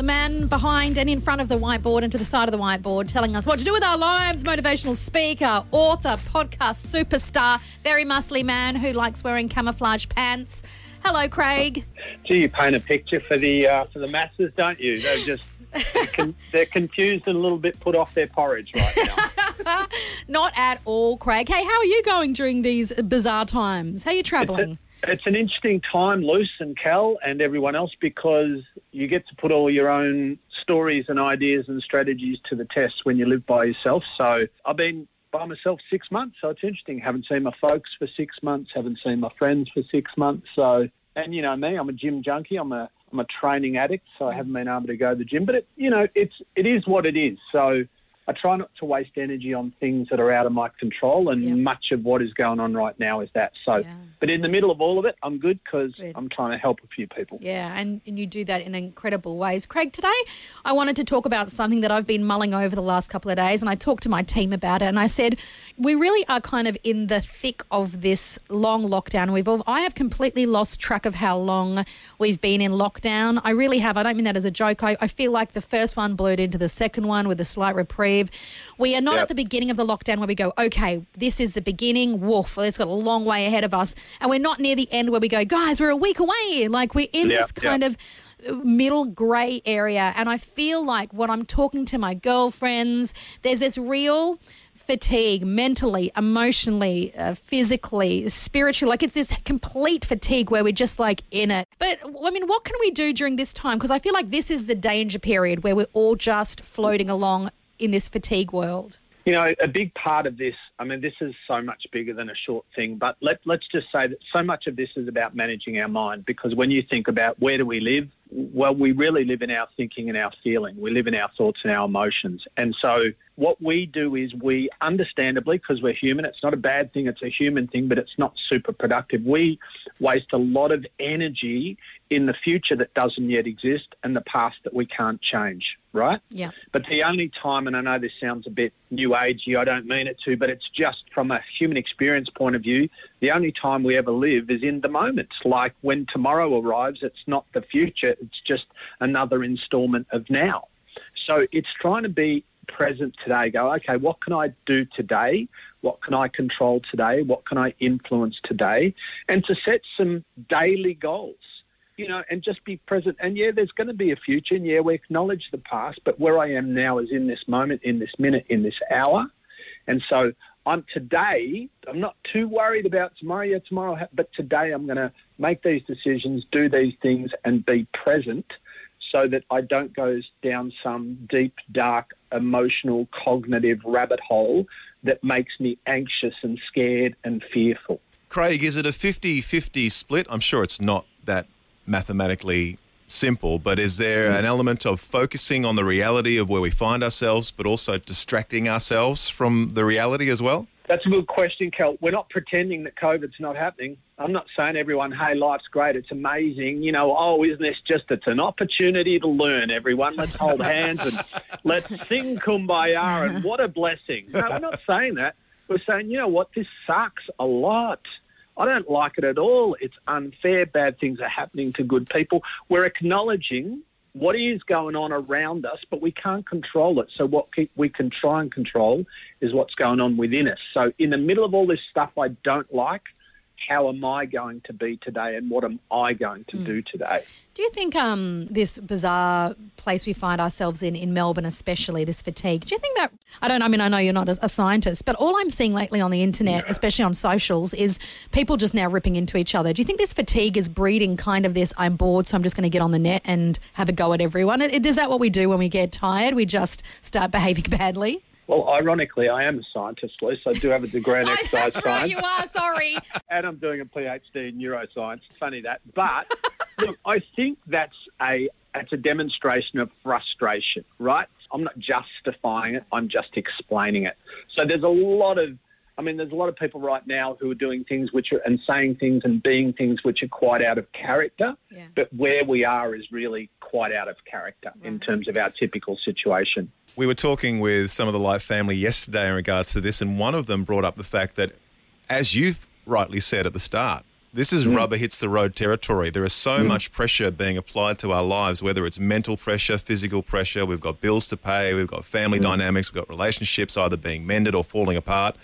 the man behind and in front of the whiteboard and to the side of the whiteboard, telling us what to do with our lives, motivational speaker, author, podcast superstar, very muscly man who likes wearing camouflage pants. Hello, Craig. Do you paint a picture for the uh, for the masses, don't you? They're just they're, con- they're confused and a little bit put off their porridge right now. Not at all, Craig. Hey, how are you going during these bizarre times? How are you travelling? It's an interesting time, Luce and Kel and everyone else, because you get to put all your own stories and ideas and strategies to the test when you live by yourself. So I've been by myself six months, so it's interesting. Haven't seen my folks for six months. Haven't seen my friends for six months. So, and you know me, I'm a gym junkie. I'm a I'm a training addict, so I haven't been able to go to the gym. But it, you know, it's it is what it is. So I try not to waste energy on things that are out of my control, and Yep. much of what is going on right now is that. So, Yeah. but in the middle of all of it, I'm good because I'm trying to help a few people. Yeah, and, and you do that in incredible ways. Craig, today I wanted to talk about something that I've been mulling over the last couple of days, and I talked to my team about it, and I said we really are kind of in the thick of this long lockdown. We've all, I have completely lost track of how long we've been in lockdown. I really have. I don't mean that as a joke. I, I feel like the first one blurred into the second one with a slight reprieve. We are not Yep. at the beginning of the lockdown where we go, okay, this is the beginning. Woof, it's got a long way ahead of us, and we're not near the end where we go, guys, we're a week away. Like we're in Yeah, this kind of middle grey area. And I feel like when I'm talking to my girlfriends, there's this real fatigue mentally, emotionally, uh, physically, spiritually. Like it's this complete fatigue where we're just like in it. But I mean, what can we do during this time? Because I feel like this is the danger period where we're all just floating along in this fatigue world. You know, a big part of this, I mean, this is so much bigger than a short thing, but let, let's just say that so much of this is about managing our mind because when you think about where do we live, well, we really live in our thinking and our feeling. We live in our thoughts and our emotions. And so what we do is we understandably, because we're human, it's not a bad thing, it's a human thing, but it's not super productive. We waste a lot of energy in the future that doesn't yet exist and the past that we can't change, right? Yeah. But the only time, and I know this sounds a bit new agey, I don't mean it to, but it's just from a human experience point of view, the only time we ever live is in the moment. Like when tomorrow arrives, it's not the future, it's just another installment of now. So it's trying to be present today. Go, okay, what can I do today? What can I control today? What can I influence today? And to set some daily goals you know, and just be present. And yeah, there's going to be a future, and yeah, we acknowledge the past, but where I am now is in this moment, in this minute, in this hour. And so I'm today, I'm not too worried about tomorrow, yeah, tomorrow, but today I'm going to make these decisions, do these things, and be present so that I don't go down some deep, dark, emotional, cognitive rabbit hole that makes me anxious and scared and fearful. Craig, is it a 50 50 split? I'm sure it's not that mathematically simple, but is there mm. an element of focusing on the reality of where we find ourselves, but also distracting ourselves from the reality as well? That's a good question, Kel. We're not pretending that COVID's not happening. I'm not saying everyone, hey, life's great, it's amazing. You know, oh, isn't this just, it's an opportunity to learn, everyone. Let's hold hands and let's sing kumbaya and what a blessing. No, we're not saying that. We're saying, you know what, this sucks a lot. I don't like it at all. It's unfair. Bad things are happening to good people. We're acknowledging what is going on around us, but we can't control it. So what we can try and control is what's going on within us. So in the middle of all this stuff I don't like, how am I going to be today and what am I going to do today? Do you think um, this bizarre place we find ourselves in, in Melbourne especially, this fatigue, do you think that, I don't, I mean, I know you're not a, a scientist, but all I'm seeing lately on the internet, especially on socials, is people just now ripping into each other. Do you think this fatigue is breeding kind of this, I'm bored, so I'm just going to get on the net and have a go at everyone? Is that what we do when we get tired? We just start behaving badly? Well, ironically, I am a scientist, Liz. I do have a degree in exercise That's right, science. you are, sorry. and I'm doing a PhD in neuroscience. Funny that, but look, I think that's a it's a demonstration of frustration, right? I'm not justifying it; I'm just explaining it. So there's a lot of, I mean, there's a lot of people right now who are doing things which are and saying things and being things which are quite out of character. Yeah. But where we are is really quite out of character in terms of our typical situation. We were talking with some of the Life family yesterday in regards to this, and one of them brought up the fact that, as you've rightly said at the start, this is hmm. rubber hits the road territory. There is so hmm. much pressure being applied to our lives, whether it's mental pressure, physical pressure. We've got bills to pay. We've got family hmm. dynamics. We've got relationships either being mended or falling apart.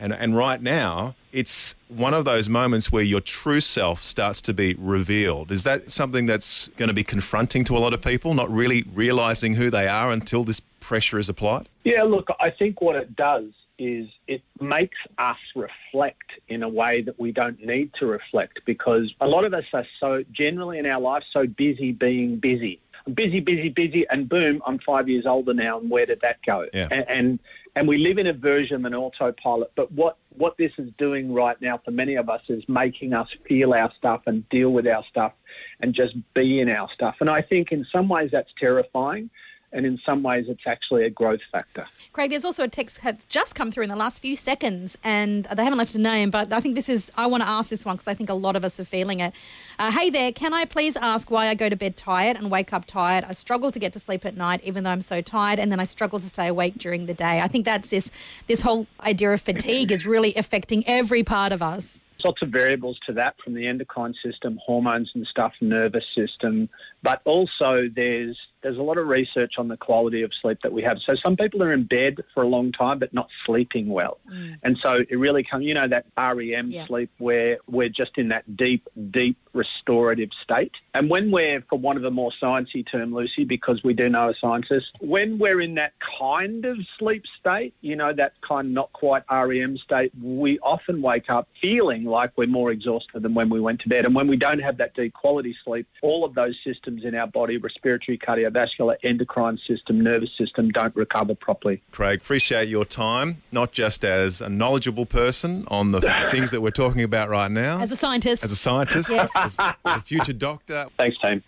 And, and right now, it's one of those moments where your true self starts to be revealed. Is that something that's going to be confronting to a lot of people, not really realizing who they are until this pressure is applied? Yeah, look, I think what it does is it makes us reflect in a way that we don't need to reflect because a lot of us are so generally in our life so busy being busy. Busy, busy, busy, and boom, I'm five years older now, and where did that go? Yeah. And, and and we live in a version of an autopilot. But what what this is doing right now for many of us is making us feel our stuff and deal with our stuff and just be in our stuff. And I think in some ways that's terrifying and in some ways it's actually a growth factor. Craig, there's also a text has just come through in the last few seconds, and they haven't left a name, but I think this is, I want to ask this one because I think a lot of us are feeling it. Uh, hey there, can I please ask why I go to bed tired and wake up tired? I struggle to get to sleep at night, even though I'm so tired, and then I struggle to stay awake during the day. I think that's this, this whole idea of fatigue is really affecting every part of us. There's lots of variables to that from the endocrine system, hormones and stuff, nervous system, but also there's there's a lot of research on the quality of sleep that we have. So some people are in bed for a long time but not sleeping well. Mm. And so it really comes, you know, that REM Yeah. sleep where we're just in that deep, deep restorative state. And when we're, for want of a more sciencey term, Lucy, because we do know a scientist, when we're in that kind of sleep state, you know, that kind of not quite REM state, we often wake up feeling like we're more exhausted than when we went to bed. And when we don't have that deep quality sleep, all of those systems in our body, respiratory, cardiovascular, endocrine system, nervous system, don't recover properly. Craig, appreciate your time, not just as a knowledgeable person on the things that we're talking about right now, As a scientist. as a scientist, Yes. as, as a future doctor. Thanks, team.